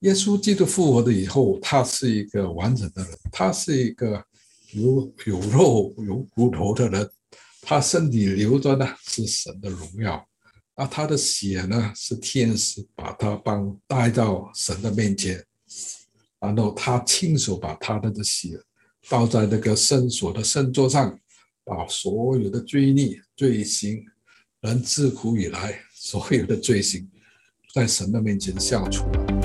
耶稣基督复活了以后，他是一个完整的人，他是一个有有肉有骨头的人，他身体流着的是神的荣耀，那他的血呢，是天使把他帮带到神的面前，然后他亲手把他的的血倒在那个圣所的圣座上，把所有的罪孽罪行，人自古以来所有的罪行，在神的面前消除了。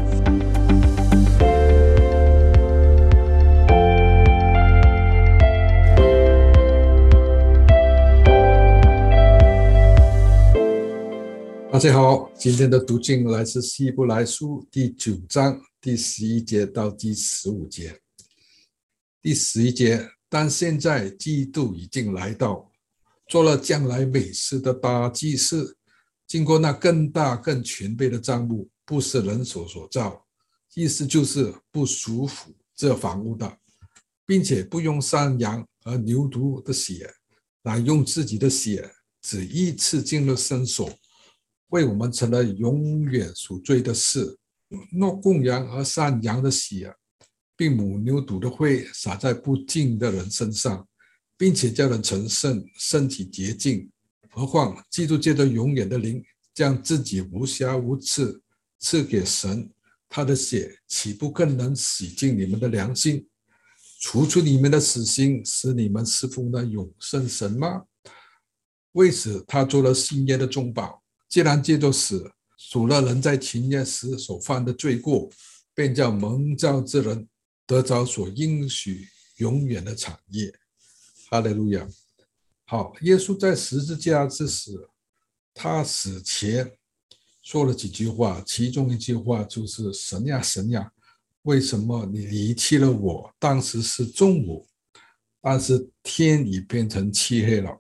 大家好，今天的读经来自希伯来书第九章第十一节到第十五节。第十一节，但现在基督已经来到。做了将来美事的大祭司，经过那更大更全备的帐幕，不是人手所造，意思就是不属乎这房屋的，并且不用山羊和牛犊的血，乃用自己的血，只一次进了圣所，为我们成了永远赎罪的事。若供羊和山羊的血，并母牛犊的灰洒在不敬的人身上。并且叫人成圣，身体洁净。何况基督借着永远的灵，将自己无瑕无疵赐给神，他的血岂不更能洗净你们的良心，除去你们的死心，使你们侍奉那永生神吗？为此，他做了新约的中保。既然借着死赎了人在前约时所犯的罪过，便叫蒙召之人得着所应许永远的产业。哈利路亚！好，耶稣在十字架之时，他死前说了几句话，其中一句话就是：“神呀，神呀，为什么你离弃了我？”当时是中午，但是天已变成漆黑了。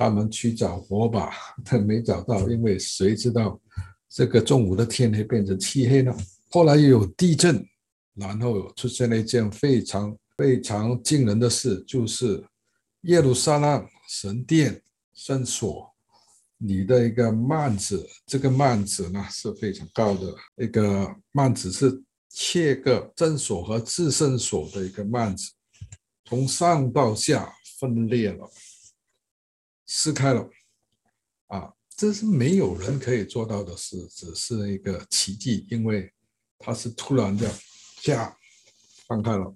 他们去找火把，但没找到，因为谁知道这个中午的天会变成漆黑呢？后来又有地震，然后出现了一件非常非常惊人的事，就是。耶路撒冷神殿圣所，里的一个幔子，这个幔子呢是非常高的一个幔子，是切个圣所和至圣所的一个幔子，从上到下分裂了，撕开了，啊，这是没有人可以做到的事，只是一个奇迹，因为它是突然的，下放开了。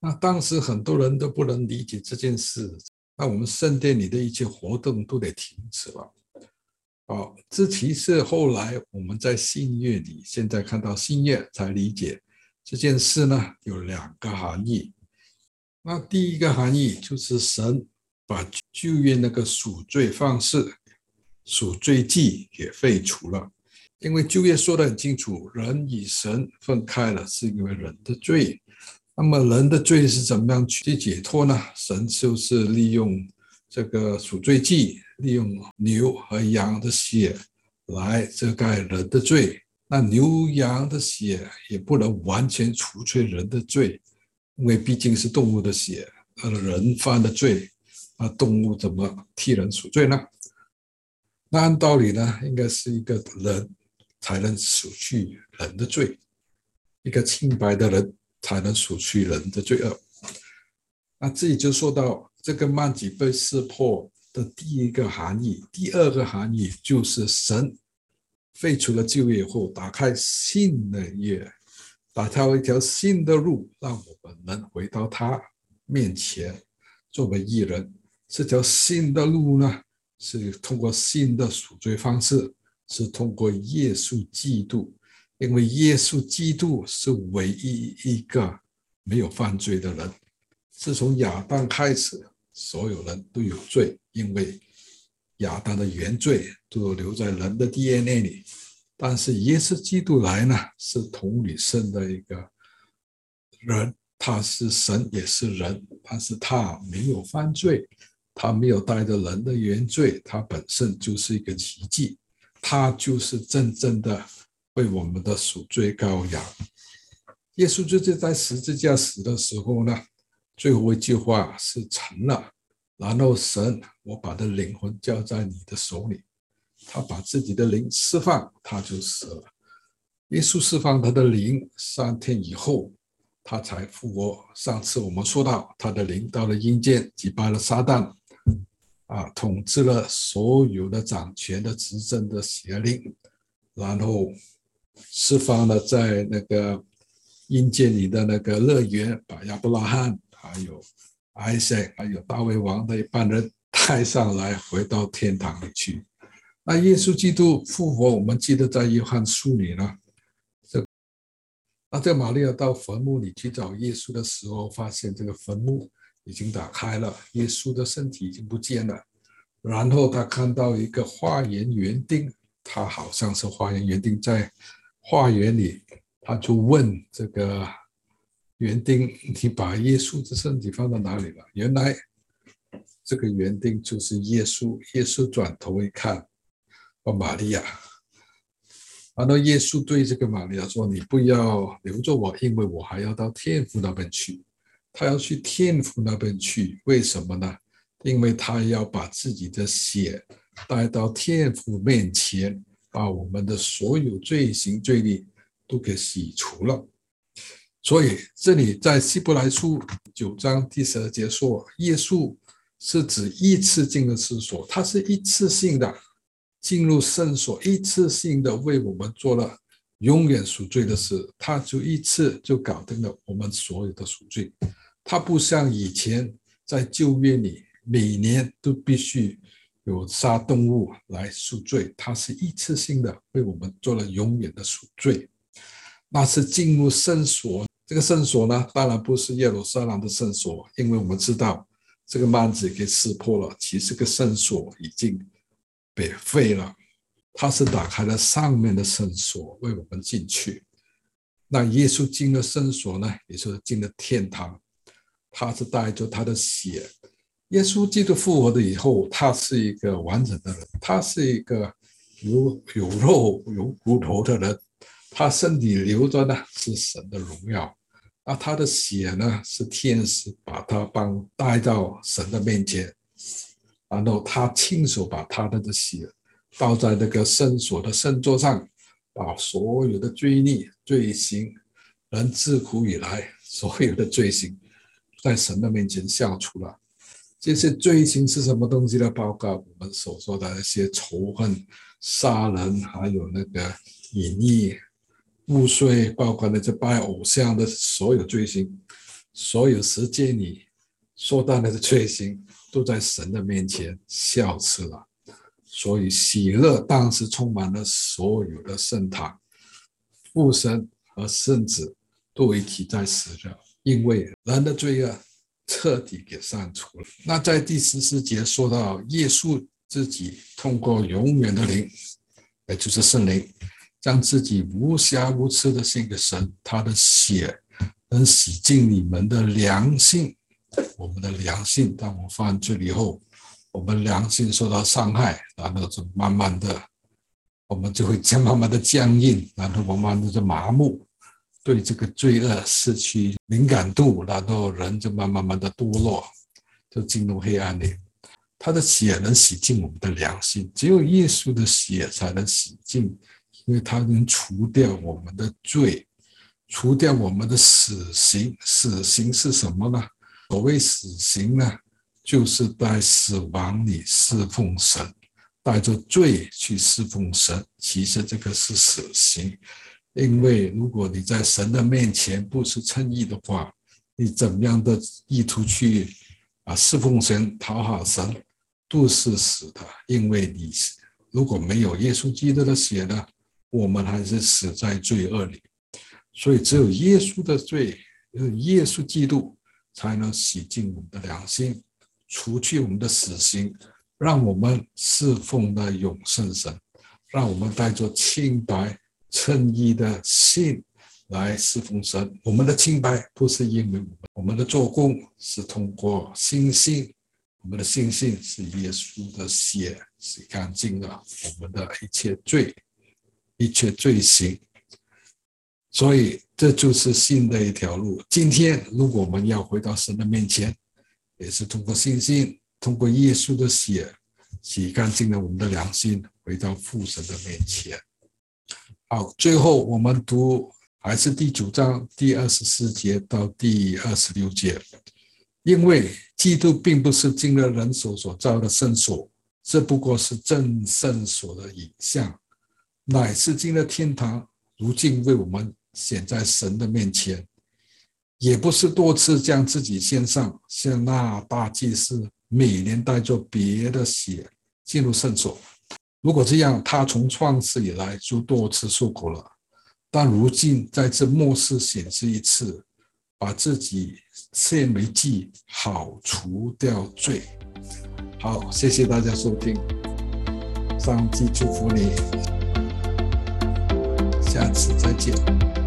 那当时很多人都不能理解这件事，那我们圣殿里的一切活动都得停止了。好，这其实后来我们在新月里，现在看到新月才理解这件事呢，有两个含义。那第一个含义就是神把旧约那个赎罪方式、赎罪祭给废除了，因为旧约说得很清楚，人与神分开了，是因为人的罪。那么人的罪是怎么样去解脱呢？神就是利用这个赎罪祭，利用牛和羊的血来遮盖人的罪。那牛羊的血也不能完全除去人的罪，因为毕竟是动物的血，而人犯的罪，那动物怎么替人赎罪呢？那按道理呢，应该是一个人才能赎去人的罪，一个清白的人。才能赎去人的罪恶。那这里就说到这个幔子被撕破的第一个含义，第二个含义就是神废除了旧约后，打开新的约，打开一条新的路，让我们能回到他面前作为义人。这条新的路呢，是通过新的赎罪方式，是通过耶稣基督。因为耶稣基督是唯一一个没有犯罪的人，自从亚当开始，所有人都有罪，因为亚当的原罪都留在人的 DNA 里。但是耶稣基督来呢，是同理生的一个人，他是神也是人，但是他没有犯罪，他没有带着人的原罪，他本身就是一个奇迹，他就是真正的。为我们的赎罪羔羊，耶稣就是在十字架死的时候呢，最后一句话是成了。然后神，我把的灵魂交在你的手里，他把自己的灵释放，他就死了。耶稣释放他的灵，三天以后他才复活。上次我们说到，他的灵到了阴间，击败了撒旦，啊，统治了所有的掌权的执政的邪灵，然后释放了在那个阴间里的那个乐园，把亚伯拉罕、还有埃塞、还有大卫王的一帮人带上来，回到天堂里去。那耶稣基督复活，我们记得在约翰书里呢。这那在玛利亚到坟墓里去找耶稣的时候，发现这个坟墓已经打开了，耶稣的身体已经不见了。然后他看到一个花园园丁，他好像是花园园丁，在花园里，他就问这个园丁：“你把耶稣的身体放到哪里了？”原来这个园丁就是耶稣。耶稣转头一看，哦，玛利亚。然后耶稣对这个玛利亚说：“你不要留着我，因为我还要到天父那边去。他要去天父那边去，为什么呢？因为他要把自己的血带到天父面前，把我们的所有罪行罪孽都给洗除了。所以这里在希伯来书九章第十二节说，耶稣是指一次性的施所，他是一次性的。”进入圣所，一次性的为我们做了永远赎罪的事，他就一次就搞定了我们所有的赎罪。他不像以前在旧约里，每年都必须有杀动物来赎罪，他是一次性的为我们做了永远的赎罪。那是进入圣所，这个圣所呢，当然不是耶路撒冷的圣所，因为我们知道这个幔子给撕破了，其实个圣所已经。被废了，他是打开了上面的圣所，为我们进去。那耶稣进了圣所呢，也就是进了天堂。他是带着他的血。耶稣基督复活了以后，他是一个完整的人，他是一个有有肉有骨头的人。他身体流着呢是神的荣耀，那他的血呢是天使把他帮带到神的面前。然后他亲手把他的血倒在那个圣所的圣座上，把所有的罪孽、罪行，人自古以来所有的罪行，在神的面前消除了。这些罪行是什么东西呢？包括我们所说的那些仇恨、杀人，还有那个隐匿、污秽，包括那些拜偶像的所有罪行，所有十诫里说到那个罪行。都在神的面前消失了，所以喜乐当时充满了所有的圣堂，父神和圣子都一起在死着，因为人的罪恶彻底给删除了。那在第十四节说到耶稣自己通过永远的灵，也就是圣灵，将自己无瑕无疵的献给神，他的血能洗净你们的良心。我们的良心，当我们犯罪以后，我们良心受到伤害，然后就慢慢的，我们就会将慢慢的僵硬，然后慢慢的就麻木，对这个罪恶失去敏感度，然后人就慢慢慢的堕落，就进入黑暗里。他的血能洗净我们的良心，只有耶稣的血才能洗净，因为他能除掉我们的罪，除掉我们的死刑。死刑是什么呢？所谓死刑呢，就是在死亡里侍奉神，带着罪去侍奉神。其实这个是死刑，因为如果你在神的面前不是称义的话，你怎么样的意图去啊侍奉神、讨好神，都是死的。因为你如果没有耶稣基督的血呢，我们还是死在罪恶里。所以只有耶稣的罪，耶稣基督。才能洗净我们的良心，除去我们的死刑，让我们侍奉的永生神，让我们带着清白称义的信来侍奉神。我们的清白不是因为我们，我们的做工是通过信心，我们的信心是耶稣的血洗干净了我们的一切罪，一切罪行。所以这就是新的一条路。今天，如果我们要回到神的面前，也是通过信心，通过耶稣的血洗干净了我们的良心，回到父神的面前。好，最后我们读还是第九章第二十四节到第二十六节，因为基督并不是进了人手所造的圣所，这不过是真圣所的影像，乃是进了天堂，如今为我们显在神的面前，也不是多次将自己献上，像那大祭司每年带着别的血进入圣所。如果这样，他从创世以来就多次受苦了，但如今在这末世显示一次，把自己献为祭，好除掉罪。好，谢谢大家收听，上帝祝福你，下次再见。